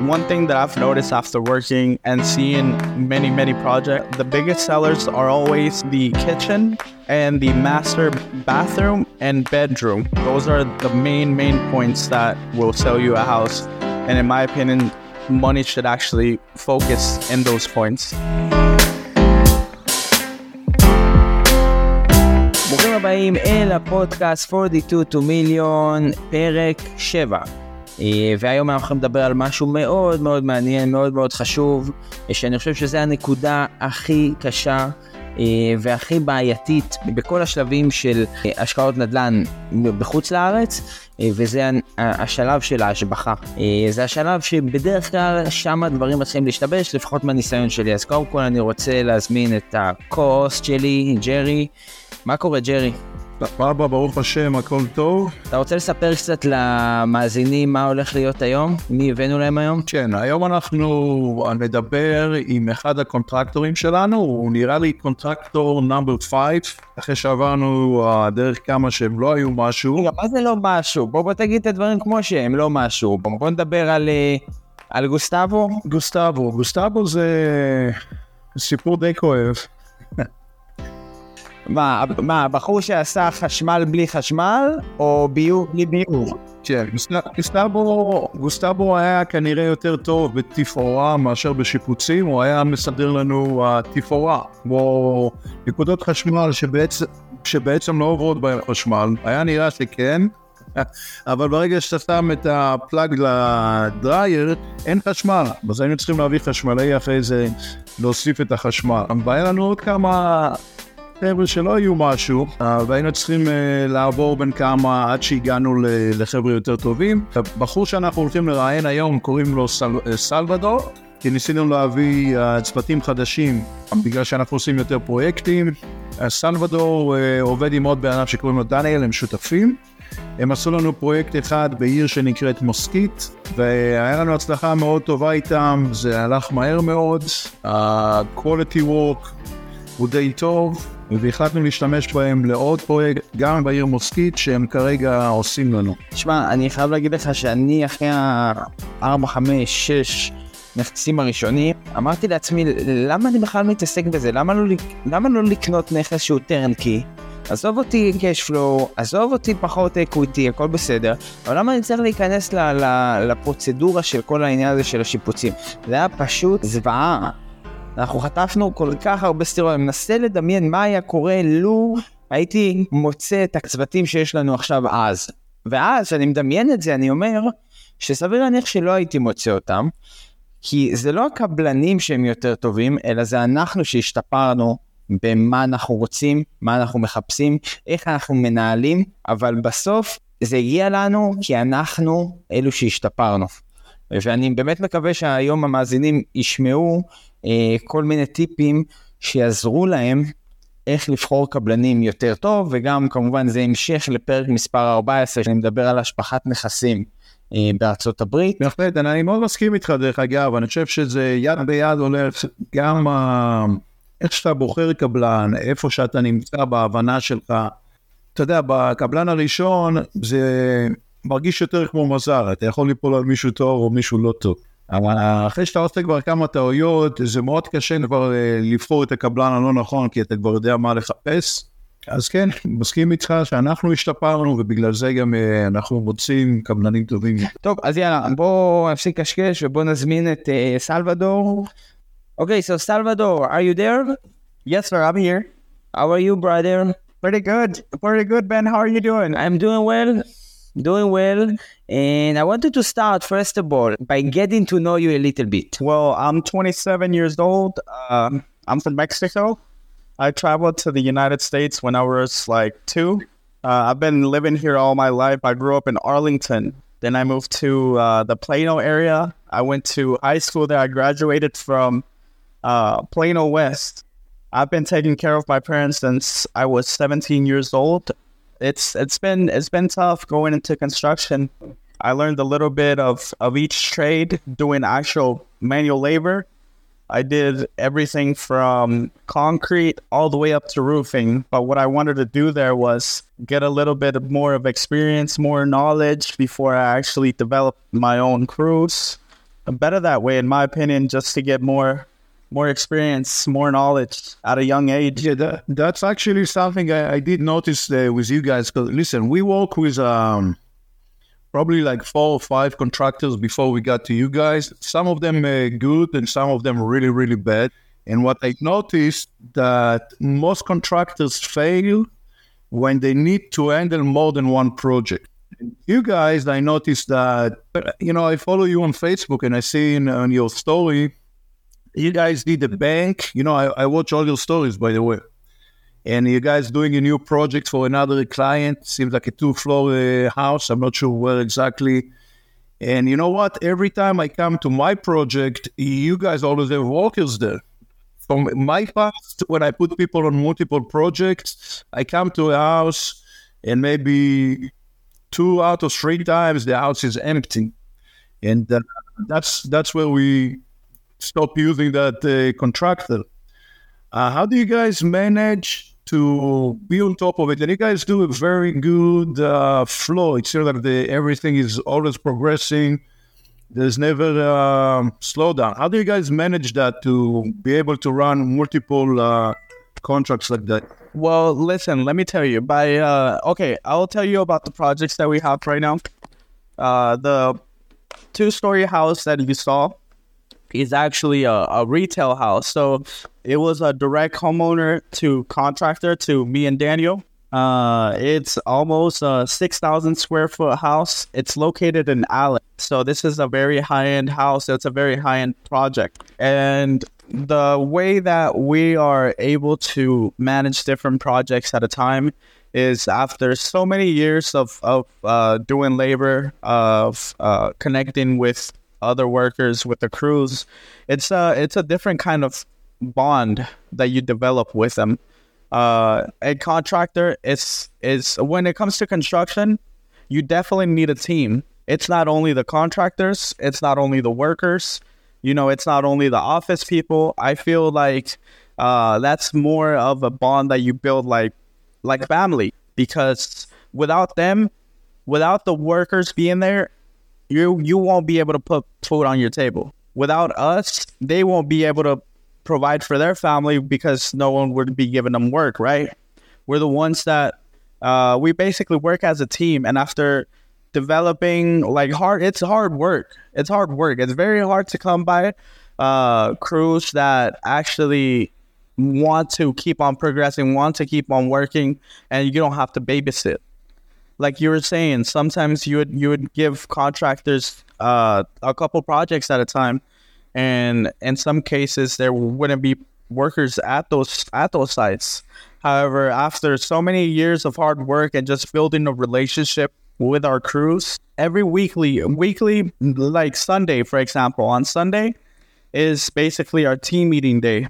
One thing that I've noticed after working and seeing many, many projects, the biggest sellers are always the kitchen and the master bathroom and bedroom. Those are the main, main points that will sell you a house. And in my opinion, money should actually focus in those points. ברוכים הבאים אל הפודקאסט 42 to million, פרק 7. אה, והיום אנחנו הולכים לדבר על משהו מאוד מאוד מעניין, מאוד מאוד חשוב, אה, שאני חושב שזה הנקודה הכי קשה אה, והכי בעייתית בכל השלבים של השקעות נדל"ן בחוץ לארץ, וזה השלב של ההשבחה. זה השלב שבדרך כלל שם הדברים מתחילים להשתבש, לפחות מהניסיון שלי. אז קודם כל אני רוצה להזמין את ה-co-host שלי, ג'רי. מה קורה, ג'רי? סבבה, ברוך השם, הכל טוב. אתה רוצה לספר קצת למאזינים מה הולך להיות היום? מי הבאנו להם היום? כן, היום אנחנו נדבר עם אחד הקונטרקטורים שלנו, הוא נראה לי קונטרקטור נאמבר 5, אחרי שעברנו דרך כמה שהם לא היו משהו. רגע, מה זה לא משהו? בוא, בוא תגיד את הדברים כמו שהם, לא משהו. בוא, בוא נדבר על, אה, על גוסטבו. גוסטבו, גוסטבו זה סיפור די כואב. מה, מה, הבחור שעשה חשמל בלי חשמל, או ביוב בלי ביוב? כן, גוסטבו, היה כנראה יותר טוב בתפאורה מאשר בשיפוצים, הוא היה מסדר לנו תפאורה, כמו נקודות חשמל שבעצם, שבעצם לא עוברות בהם חשמל, היה נראה שכן, אבל ברגע שאתה שם את הפלאג לדרייר, אין חשמל, אז היינו צריכים להביא חשמלי אחרי זה, להוסיף את החשמל. והיה לנו עוד כמה חבר'ה שלא היו משהו, אה, והיינו צריכים אה, לעבור בין כמה עד שהגענו לחבר'ה יותר טובים. הבחור שאנחנו הולכים לראיין היום קוראים לו סל, אה, סלבדור, כי ניסינו להביא צוותים חדשים בגלל שאנחנו עושים יותר פרויקטים. סלבדור עובד עם עוד בן אדם שקוראים לו דניאל, הם שותפים. הם עשו לנו פרויקט אחד בעיר שנקראת מוסקית, והיה לנו הצלחה מאוד טובה איתם, זה הלך מהר מאוד, ה-quality work הוא די טוב, והחלטנו להשתמש בהם לעוד פרויקט, גם בעיר מוסקית, שהם כרגע עושים לנו. תשמע, אני חייב להגיד לך שאני אחרי ה-4, 5, 6 נכסים הראשונים, אמרתי לעצמי, למה אני בכלל מתעסק בזה? למה לא, למה לא לקנות נכס שהוא טרנקי? עזוב אותי קשפלו, עזוב אותי פחות אקוויטי, הכל בסדר, אבל למה אני צריך להיכנס ל- ל- לפרוצדורה של כל העניין הזה של השיפוצים? זה היה פשוט זוועה. אנחנו חטפנו כל כך הרבה סטירות, אני מנסה לדמיין מה היה קורה לו הייתי מוצא את הצוותים שיש לנו עכשיו אז. ואז, כשאני מדמיין את זה, אני אומר שסביר להניח שלא הייתי מוצא אותם, כי זה לא הקבלנים שהם יותר טובים, אלא זה אנחנו שהשתפרנו במה אנחנו רוצים, מה אנחנו מחפשים, איך אנחנו מנהלים, אבל בסוף זה הגיע לנו כי אנחנו אלו שהשתפרנו. ואני באמת מקווה שהיום המאזינים ישמעו כל מיני טיפים שיעזרו להם איך לבחור קבלנים יותר טוב, וגם כמובן זה המשך לפרק מספר 14, שאני מדבר על השפחת נכסים אה, בארצות הברית. בהחלט, אני מאוד מסכים איתך דרך אגב, אני חושב שזה יד ביד הולך גם ה... איך שאתה בוחר קבלן, איפה שאתה נמצא בהבנה שלך. אתה יודע, בקבלן הראשון זה מרגיש יותר כמו מזל, אתה יכול ליפול על מישהו טוב או מישהו לא טוב. אבל אחרי שאתה עושה כבר כמה טעויות, זה מאוד קשה כבר אה, לבחור את הקבלן הלא נכון, כי אתה כבר יודע מה לחפש. אז כן, מסכים איתך שאנחנו השתפרנו, ובגלל זה גם אה, אנחנו מוצאים קבלנים טובים. טוב, אז יאללה, בואו נפסיק קשקש ובואו נזמין את uh, סלבדור. אוקיי, so סלבדור, are you there? Yes, sir, I'm here. How are you, brother? Pretty good, pretty good, Ben. How are you doing? I'm doing well. Doing well. And I wanted to start, first of all, by getting to know you a little bit. Well, I'm 27 years old. Uh, I'm from Mexico. I traveled to the United States when I was like two. Uh, I've been living here all my life. I grew up in Arlington. Then I moved to uh, the Plano area. I went to high school there. I graduated from uh, Plano West. I've been taking care of my parents since I was 17 years old it's it's been it's been tough going into construction. I learned a little bit of of each trade doing actual manual labor. I did everything from concrete all the way up to roofing. But what I wanted to do there was get a little bit more of experience, more knowledge before I actually developed my own crews. better that way, in my opinion, just to get more more experience, more knowledge at a young age. Yeah, that, that's actually something I, I did notice uh, with you guys. Because listen, we work with um, probably like four or five contractors before we got to you guys. Some of them uh, good, and some of them really, really bad. And what I noticed that most contractors fail when they need to handle more than one project. You guys, I noticed that you know I follow you on Facebook and I see in on your story you guys did a bank. You know, I, I watch all your stories, by the way. And you guys doing a new project for another client. Seems like a two floor uh, house. I'm not sure where exactly. And you know what? Every time I come to my project, you guys always have workers there. From my past, when I put people on multiple projects, I come to a house and maybe two out of three times the house is empty. And uh, that's that's where we stop using that uh, contractor. Uh, how do you guys manage to be on top of it? And you guys do a very good uh, flow. It's sure that the, everything is always progressing. There's never a um, slowdown. How do you guys manage that to be able to run multiple uh, contracts like that? Well, listen, let me tell you. By uh, okay, I'll tell you about the projects that we have right now. Uh, the two-story house that you saw is actually a, a retail house. So it was a direct homeowner to contractor to me and Daniel. Uh, it's almost a 6,000 square foot house. It's located in Allen. So this is a very high end house. It's a very high end project. And the way that we are able to manage different projects at a time is after so many years of, of uh, doing labor, of uh, connecting with other workers with the crews it's a it's a different kind of bond that you develop with them. Uh, a contractor is is when it comes to construction you definitely need a team. It's not only the contractors it's not only the workers you know it's not only the office people. I feel like uh, that's more of a bond that you build like like family because without them without the workers being there you you won't be able to put food on your table. Without us, they won't be able to provide for their family because no one would be giving them work, right? We're the ones that uh, we basically work as a team, and after developing like hard, it's hard work. It's hard work. It's very hard to come by uh, crews that actually want to keep on progressing, want to keep on working, and you don't have to babysit like you were saying, sometimes you would you would give contractors uh, a couple projects at a time, and in some cases there wouldn't be workers at those at those sites. However, after so many years of hard work and just building a relationship with our crews, every weekly weekly like Sunday, for example, on Sunday is basically our team meeting day.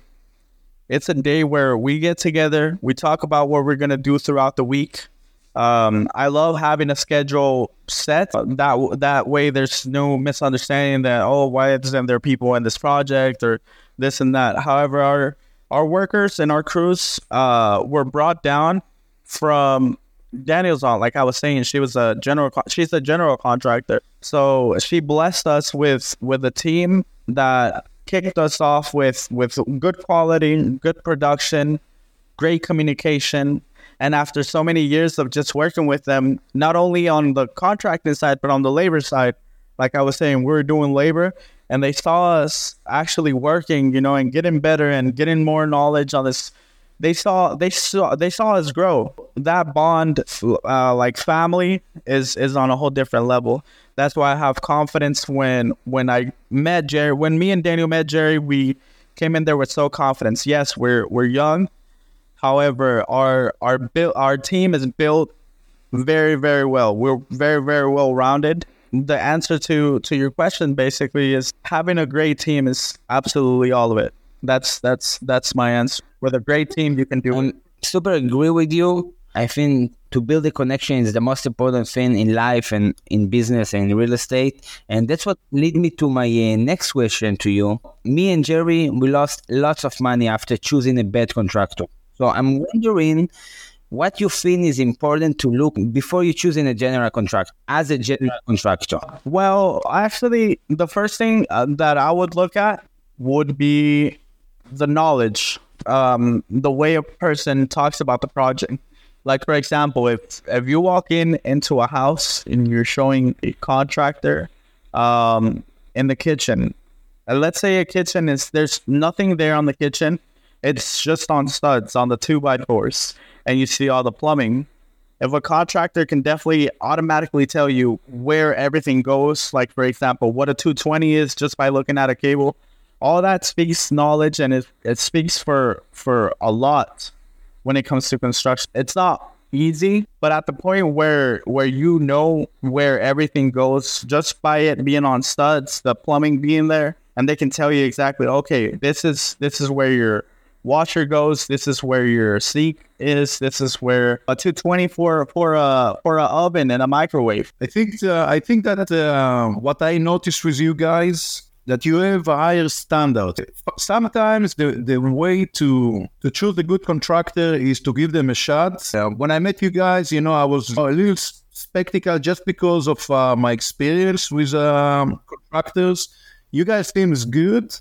It's a day where we get together, we talk about what we're gonna do throughout the week um, I love having a schedule set. That that way, there's no misunderstanding that oh, why isn't there people in this project or this and that. However, our our workers and our crews uh, were brought down from Daniel's on. Like I was saying, she was a general. She's a general contractor, so she blessed us with with a team that kicked us off with with good quality, good production, great communication and after so many years of just working with them, not only on the contracting side, but on the labor side, like I was saying, we are doing labor and they saw us actually working, you know, and getting better and getting more knowledge on this. They saw they saw they saw us grow. That bond, uh, like family, is is on a whole different level. That's why I have confidence when when I met Jerry. When me and Daniel met Jerry, we came in there with so confidence. Yes, we're we're young, However, our our build our team is built very very well. We're very very well rounded. The answer to to your question basically is having a great team is absolutely all of it. That's that's that's my answer. With a great team, you can do it. Super agree with you. I think to build a connection is the most important thing in life and in business and in real estate. And that's what lead me to my uh, next question to you. Me and Jerry, we lost lots of money after choosing a bad contractor. So I'm wondering what you think is important to look before you choosing a general contractor as a general contractor? Well, actually, the first thing uh, that I would look at would be the knowledge, um, the way a person talks about the project. Like for example, if if you walk in into a house and you're showing a contractor um, in the kitchen, and let's say a kitchen is there's nothing there on the kitchen, it's just on studs on the two by fours, and you see all the plumbing. If a contractor can definitely automatically tell you where everything goes, like for example, what a 220 is just by looking at a cable, all that speaks knowledge and it, it speaks for for a lot when it comes to construction. It's not easy, but at the point where where you know where everything goes just by it being on studs, the plumbing being there, and they can tell you exactly, okay, this is this is where your washer goes, this is where your sink is, this is where a 220 for for a for a oven and a microwave. I think uh, I think that uh, what I noticed with you guys that you have a higher standard. Sometimes the, the way to to choose a good contractor is to give them a shot. Uh, when I met you guys, you know, I was a little skeptical just because of uh, my experience with um, contractors. You guys seems good.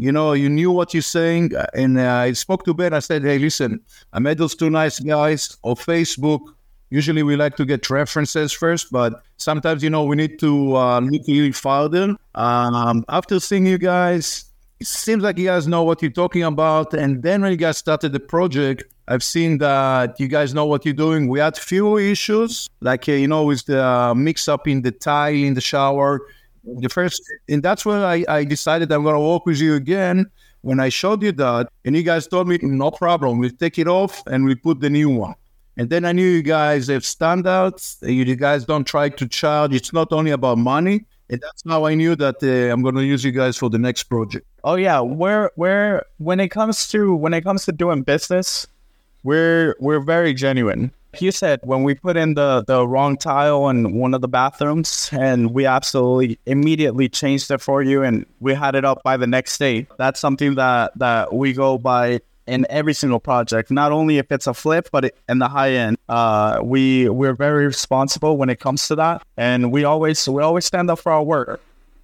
You know, you knew what you're saying, and uh, I spoke to Ben. I said, "Hey, listen, I met those two nice guys on Facebook. Usually, we like to get references first, but sometimes, you know, we need to uh, look a little farther. Um, after seeing you guys, it seems like you guys know what you're talking about. And then when you guys started the project, I've seen that you guys know what you're doing. We had few issues, like uh, you know, with the uh, mix up in the tile in the shower. The first, and that's when I, I decided I'm gonna work with you again. When I showed you that, and you guys told me no problem, we'll take it off and we put the new one. And then I knew you guys have standouts. You guys don't try to charge. It's not only about money. And that's how I knew that uh, I'm going to use you guys for the next project. Oh yeah, we're we're when it comes to when it comes to doing business, we're we're very genuine. You said when we put in the the wrong tile in one of the bathrooms, and we absolutely immediately changed it for you, and we had it up by the next day. That's something that that we go by in every single project. Not only if it's a flip, but in the high end, uh, we we're very responsible when it comes to that, and we always we always stand up for our work.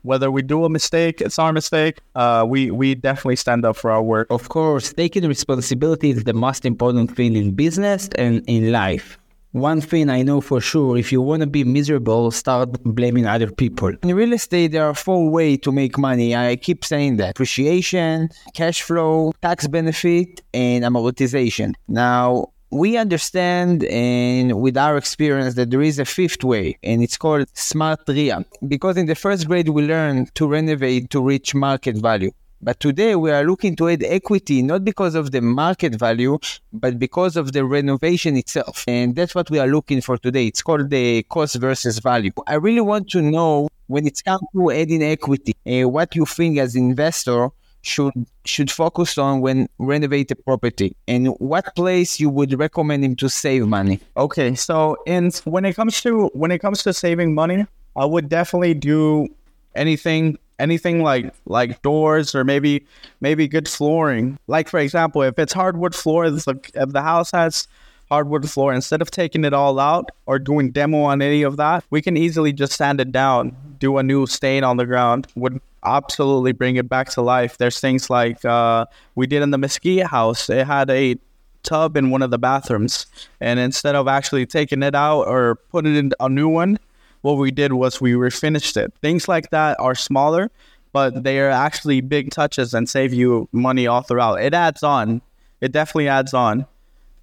Whether we do a mistake, it's our mistake. Uh, we we definitely stand up for our work. Of course, taking responsibility is the most important thing in business and in life. One thing I know for sure if you want to be miserable, start blaming other people. In real estate, there are four ways to make money. I keep saying that appreciation, cash flow, tax benefit, and amortization. Now, we understand and with our experience that there is a fifth way and it's called smart RIA because in the first grade we learn to renovate to reach market value but today we are looking to add equity not because of the market value, but because of the renovation itself. And that's what we are looking for today. It's called the cost versus value. I really want to know when it's come to adding equity, uh, what you think as investor should should focus on when renovate a property and what place you would recommend him to save money okay so and when it comes to when it comes to saving money i would definitely do anything anything like like doors or maybe maybe good flooring. Like for example, if it's hardwood floor, if the house has hardwood floor, instead of taking it all out or doing demo on any of that, we can easily just sand it down, do a new stain on the ground. Would absolutely bring it back to life. There's things like uh, we did in the Mesquite house. It had a tub in one of the bathrooms, and instead of actually taking it out or putting in a new one, what we did was we refinished it. Things like that are smaller, but they are actually big touches and save you money all throughout. It adds on. It definitely adds on.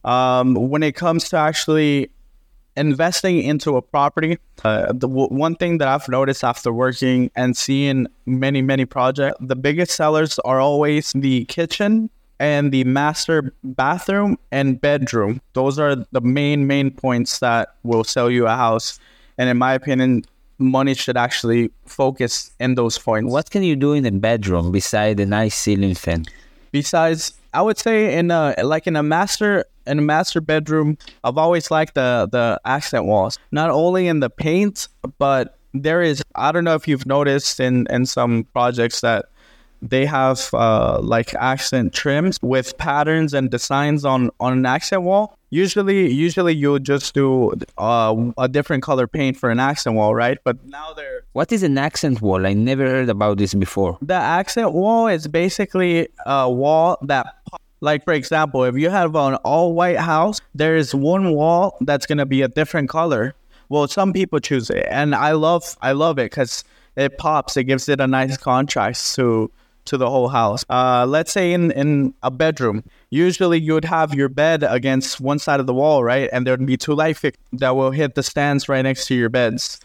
Um, when it comes to actually investing into a property, uh, the w- one thing that I've noticed after working and seeing many, many projects, the biggest sellers are always the kitchen and the master bathroom and bedroom. Those are the main, main points that will sell you a house. And in my opinion, money should actually focus in those points. What can you do in the bedroom besides a nice ceiling fan? Besides, I would say in a like in a master in a master bedroom, I've always liked the the accent walls. Not only in the paint, but there is I don't know if you've noticed in in some projects that they have uh, like accent trims with patterns and designs on on an accent wall. Usually, usually you just do uh, a different color paint for an accent wall, right? But now they're What is an accent wall? I never heard about this before. the accent wall is basically a wall that like for example if you have an all white house there is one wall that's going to be a different color. Well some people choose it and i love i love it because it pops it gives it a nice contrast to to the whole house. Uh let's say in in a bedroom usually you would have your bed against one side of the wall right? And there'd be two light fixtures that will hit the stands right next to your beds.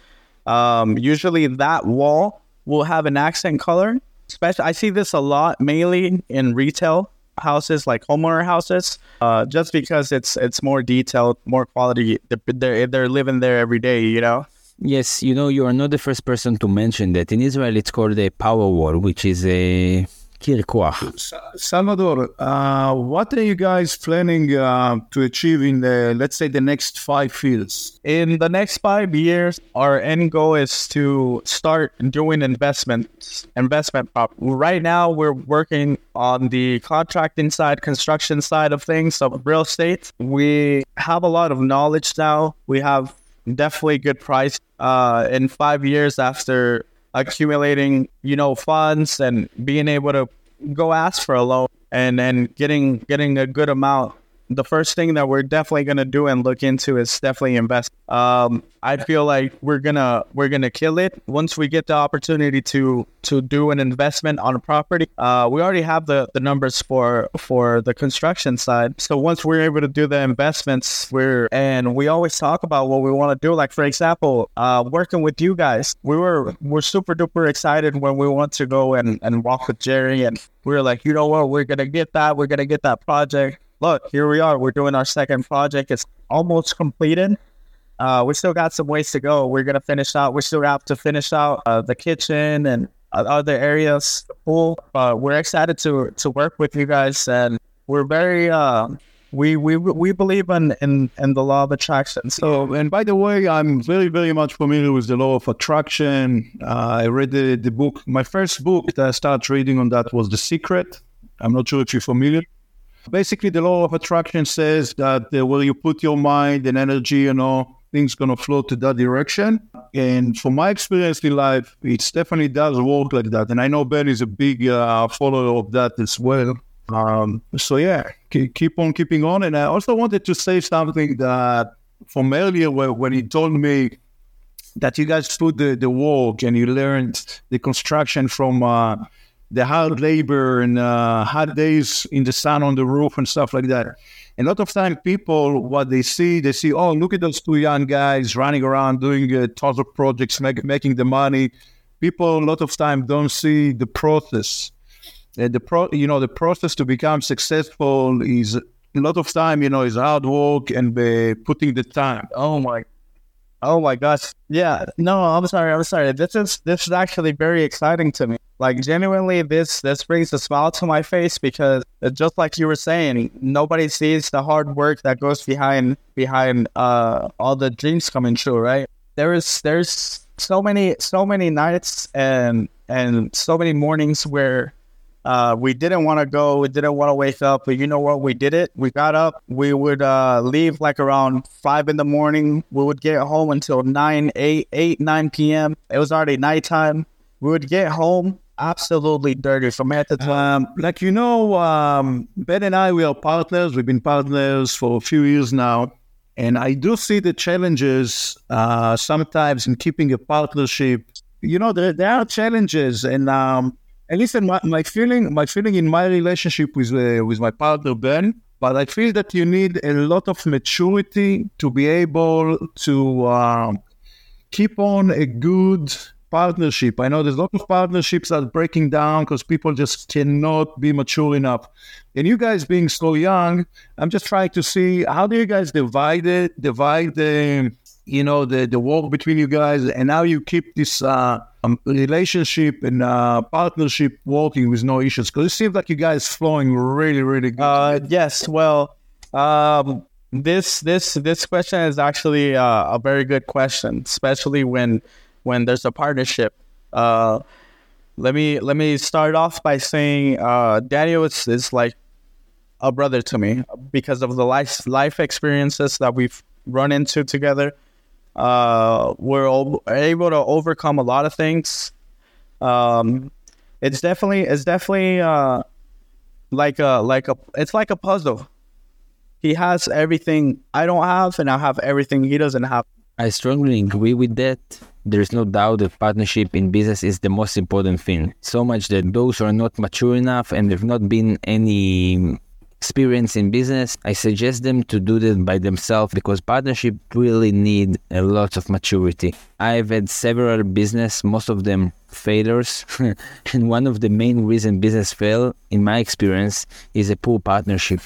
Um, usually that wall will have an accent color. Especially, I see this a lot, mainly in retail houses, like homeowner houses, uh, just because it's it's more detailed, more quality. They're, they're living there every day, you know. Yes, you know, you are not the first person to mention that. In Israel, it's called a power wall, which is a Kirchhoff. Salvador, uh, what are you guys planning uh, to achieve in the, let's say, the next five years? In the next five years, our end goal is to start doing investments, investment prop. Right now, we're working on the contracting side, construction side of things, of real estate. We have a lot of knowledge now. We have definitely good price. Uh, in five years after accumulating, you know, funds and being able to go ask for a loan and and getting getting a good amount. The first thing that we're definitely gonna do and look into is definitely invest. Um, I feel like we're gonna we're gonna kill it once we get the opportunity to to do an investment on a property. Uh, we already have the the numbers for for the construction side. So once we're able to do the investments, we're and we always talk about what we want to do. Like for example, uh, working with you guys, we were we're super duper excited when we want to go and and walk with Jerry, and we were like, you know what, we're gonna get that, we're gonna get that project. Look, here we are. We're doing our second project. It's almost completed. Uh, we still got some ways to go. We're gonna finish out. We still have to finish out uh, the kitchen and other areas, pool. But we're excited to to work with you guys, and we're very uh, we we we believe in in in the law of attraction. So So, and by the way, I'm very, very much familiar with the law of attraction. Uh, I read the, the book. My first book that I started reading on that was The Secret. I'm not sure if you're familiar. Basically, the law of attraction says that uh, where you put your mind and energy, you know, things gonna flow to that direction. And from my experience in life, it definitely does work like that. And I know Ben is a big uh, follower of that as well. Um, so yeah, keep, keep on keeping on. And I also wanted to say something that from earlier where, when he told me that you guys put the, the work and you learned the construction from uh, the hard labor and uh, hard days in the sun on the roof and stuff like that. A lot of time, people what they see, they see, oh, look at those two young guys running around doing uh, tons of projects, make, making the money. People a lot of time don't see the process. Uh, the pro, you know, the process to become successful is a lot of time, you know, is hard work and putting the time. Oh my, oh my gosh, yeah. No, I'm sorry, I'm sorry. This is this is actually very exciting to me. Like genuinely, this this brings a smile to my face because just like you were saying, nobody sees the hard work that goes behind behind uh all the dreams coming true, right? There is there's so many so many nights and and so many mornings where uh, we didn't want to go. We didn't want to wake up, but you know what? We did it. We got up. We would uh, leave like around five in the morning. We would get home until 9, 8, 8, 9 p.m. It was already nighttime. We would get home absolutely dirty from head to toe. Um, like you know, um, Ben and I, we are partners. We've been partners for a few years now, and I do see the challenges uh, sometimes in keeping a partnership. You know, there, there are challenges, and um, and listen, my, my feeling, my feeling in my relationship with uh, with my partner Ben. But I feel that you need a lot of maturity to be able to um, keep on a good partnership. I know there's a lot of partnerships that are breaking down because people just cannot be mature enough. And you guys being so young, I'm just trying to see how do you guys divide it, divide the you know the the work between you guys, and how you keep this uh, um, relationship and uh, partnership working with no issues. Because it seems like you guys flowing really, really good. Uh, yes. Well, um, this this this question is actually uh, a very good question, especially when when there's a partnership. Uh, let me let me start off by saying uh, Daniel is, is like a brother to me because of the life life experiences that we've run into together. Uh, we're able to overcome a lot of things. Um, it's definitely it's definitely uh, like a like a it's like a puzzle. He has everything I don't have, and I have everything he doesn't have. I strongly agree with that. There is no doubt that partnership in business is the most important thing. So much that those who are not mature enough and have not been any experience in business, I suggest them to do that by themselves because partnership really need a lot of maturity. I've had several business, most of them failures, and one of the main reason business fail, in my experience, is a poor partnership.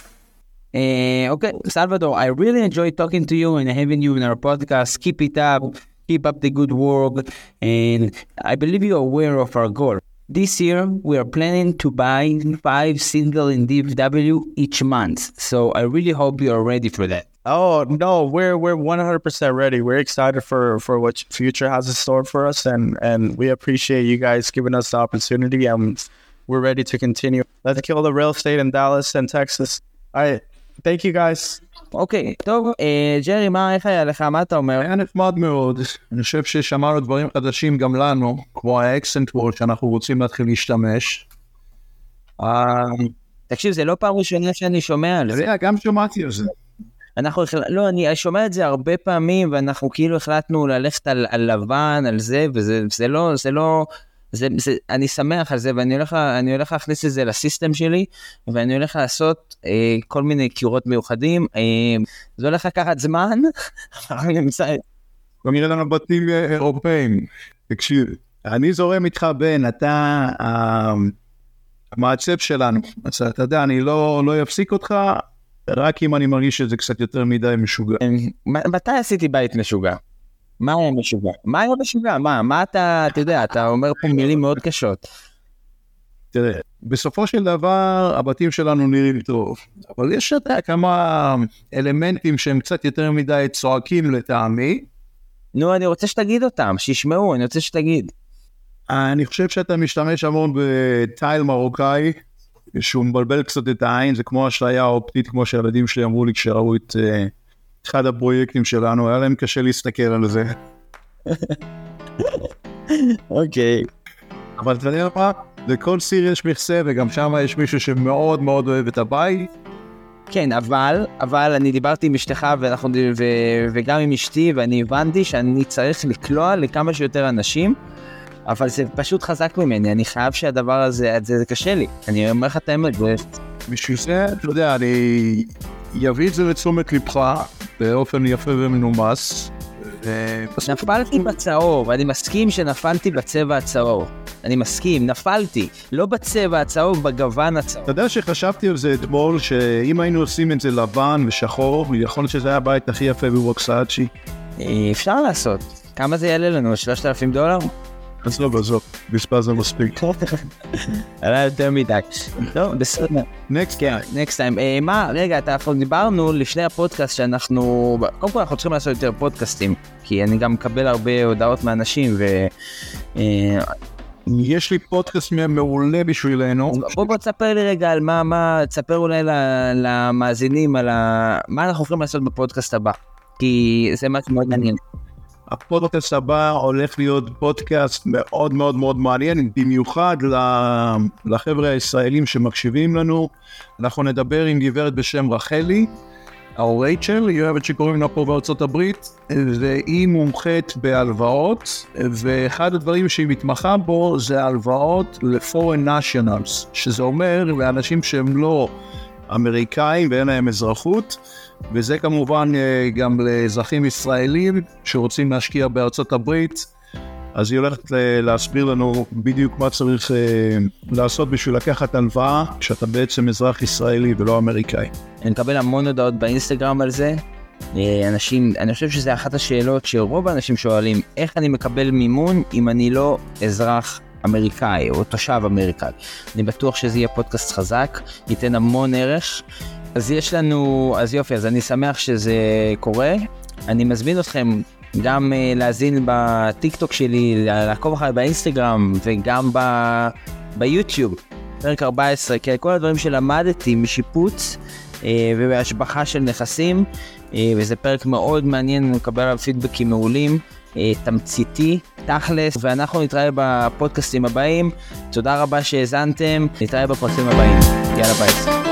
Uh, okay, Salvador, I really enjoyed talking to you and having you in our podcast. Keep it up, keep up the good work, and I believe you're aware of our goal. This year, we are planning to buy five single in DFW each month. So I really hope you are ready for that. Oh no, we're we're one hundred percent ready. We're excited for for what future has in store for us, and and we appreciate you guys giving us the opportunity. And we're ready to continue. Let's kill the real estate in Dallas and Texas. All right, thank you guys. אוקיי, טוב, אה, ג'רי, מה, איך היה לך? מה אתה אומר? היה נחמד מאוד, אני חושב ששמענו דברים חדשים גם לנו, כמו האקסנט וול שאנחנו רוצים להתחיל להשתמש. אה, תקשיב, זה לא פעם ראשונה שאני שומע על זה. יודע, גם שמעתי על זה. אנחנו, החל- לא, אני שומע את זה הרבה פעמים, ואנחנו כאילו החלטנו ללכת על, על לבן, על זה, וזה זה לא, זה לא, זה, זה, אני שמח על זה, ואני הולך, הולך להכניס את זה לסיסטם שלי, ואני הולך לעשות אה, כל מיני קירות מיוחדים. אה, זה הולך לקחת זמן, אנחנו נמצא... גם יהיה לנו בתים אה, אירופאים. תקשיב, אני זורם איתך בן, אתה אה, המעצב שלנו. אז אתה יודע, אני לא לא אפסיק אותך, רק אם אני מרגיש שזה קצת יותר מדי משוגע. אה, מתי עשיתי בית משוגע? מה היה משוגע? מה היה משוגע? מה, מה אתה, אתה יודע, אתה אומר פה מילים מאוד קשות. תראה, בסופו של דבר הבתים שלנו נראים טוב, אבל יש אתה יודע, כמה אלמנטים שהם קצת יותר מדי צועקים לטעמי. נו, אני רוצה שתגיד אותם, שישמעו, אני רוצה שתגיד. אני חושב שאתה משתמש המון בטייל מרוקאי, שהוא מבלבל קצת את העין, זה כמו אשליה אופטית, כמו שהילדים שלי אמרו לי כשראו את אה, אחד הפרויקטים שלנו, היה להם קשה להסתכל על זה. אוקיי. אבל אתה יודע מה? לכל סיר יש מכסה, וגם שם יש מישהו שמאוד מאוד אוהב את הבית. כן, אבל, אבל אני דיברתי עם אשתך ואנחנו, ו, וגם עם אשתי, ואני הבנתי שאני צריך לקלוע לכמה שיותר אנשים, אבל זה פשוט חזק ממני, אני חייב שהדבר הזה, זה, זה קשה לי. אני אומר לך את האמת, זה... בשביל זה, אתה יודע, אני אביא את זה לתשומת לבך באופן יפה ומנומס. נפלתי בצהוב, אני מסכים שנפלתי בצבע הצהוב. אני מסכים, נפלתי. לא בצבע הצהוב, בגוון הצהוב. אתה יודע שחשבתי על זה אתמול, שאם היינו עושים את זה לבן ושחור, יכול להיות שזה היה הבית הכי יפה בווקסאצ'י. אה, אפשר לעשות. כמה זה יעלה לנו? 3,000 דולר? עזוב, עזוב, מספר זה מספיק. עלה יותר מדי. לא, בסדר. נקסט כן, נקסט טיים. מה, רגע, אתה אנחנו דיברנו לפני הפודקאסט שאנחנו, קודם כל אנחנו צריכים לעשות יותר פודקאסטים, כי אני גם מקבל הרבה הודעות מאנשים, ו... אה, יש לי פודקאסט מעולה בשבילנו. בוא בוא תספר לי רגע על מה, מה, תספר אולי למאזינים על ה... מה אנחנו הולכים לעשות בפודקאסט הבא, כי זה משהו מאוד מעניין. הפודקאסט הבא הולך להיות פודקאסט מאוד מאוד מאוד מעניין, במיוחד לחבר'ה הישראלים שמקשיבים לנו. אנחנו נדבר עם גברת בשם רחלי, או רייצ'ל, היא אוהבת שקוראים לה פה בארצות הברית, והיא מומחית בהלוואות, ואחד הדברים שהיא מתמחה בו זה הלוואות ל-foreign nationals, שזה אומר לאנשים שהם לא אמריקאים ואין להם אזרחות, וזה כמובן אה, גם לאזרחים ישראלים שרוצים להשקיע בארצות הברית, אז היא הולכת להסביר לנו בדיוק מה צריך אה, לעשות בשביל לקחת הלוואה כשאתה בעצם אזרח ישראלי ולא אמריקאי. אני מקבל המון הודעות באינסטגרם על זה. אה, אנשים, אני חושב שזה אחת השאלות שרוב האנשים שואלים, איך אני מקבל מימון אם אני לא אזרח אמריקאי או תושב אמריקאי. אני בטוח שזה יהיה פודקאסט חזק, ייתן המון ערך. אז יש לנו, אז יופי, אז אני שמח שזה קורה. אני מזמין אתכם גם uh, להאזין בטיק טוק שלי, לעקוב אחריי באינסטגרם וגם ב... ביוטיוב, פרק 14, כי כל הדברים שלמדתי משיפוץ uh, ובהשבחה של נכסים, uh, וזה פרק מאוד מעניין, אני מקבל עליו פידבקים מעולים. תמציתי, תכלס, ואנחנו נתראה בפודקאסטים הבאים. תודה רבה שהאזנתם, נתראה בפרקים הבאים. יאללה ביי.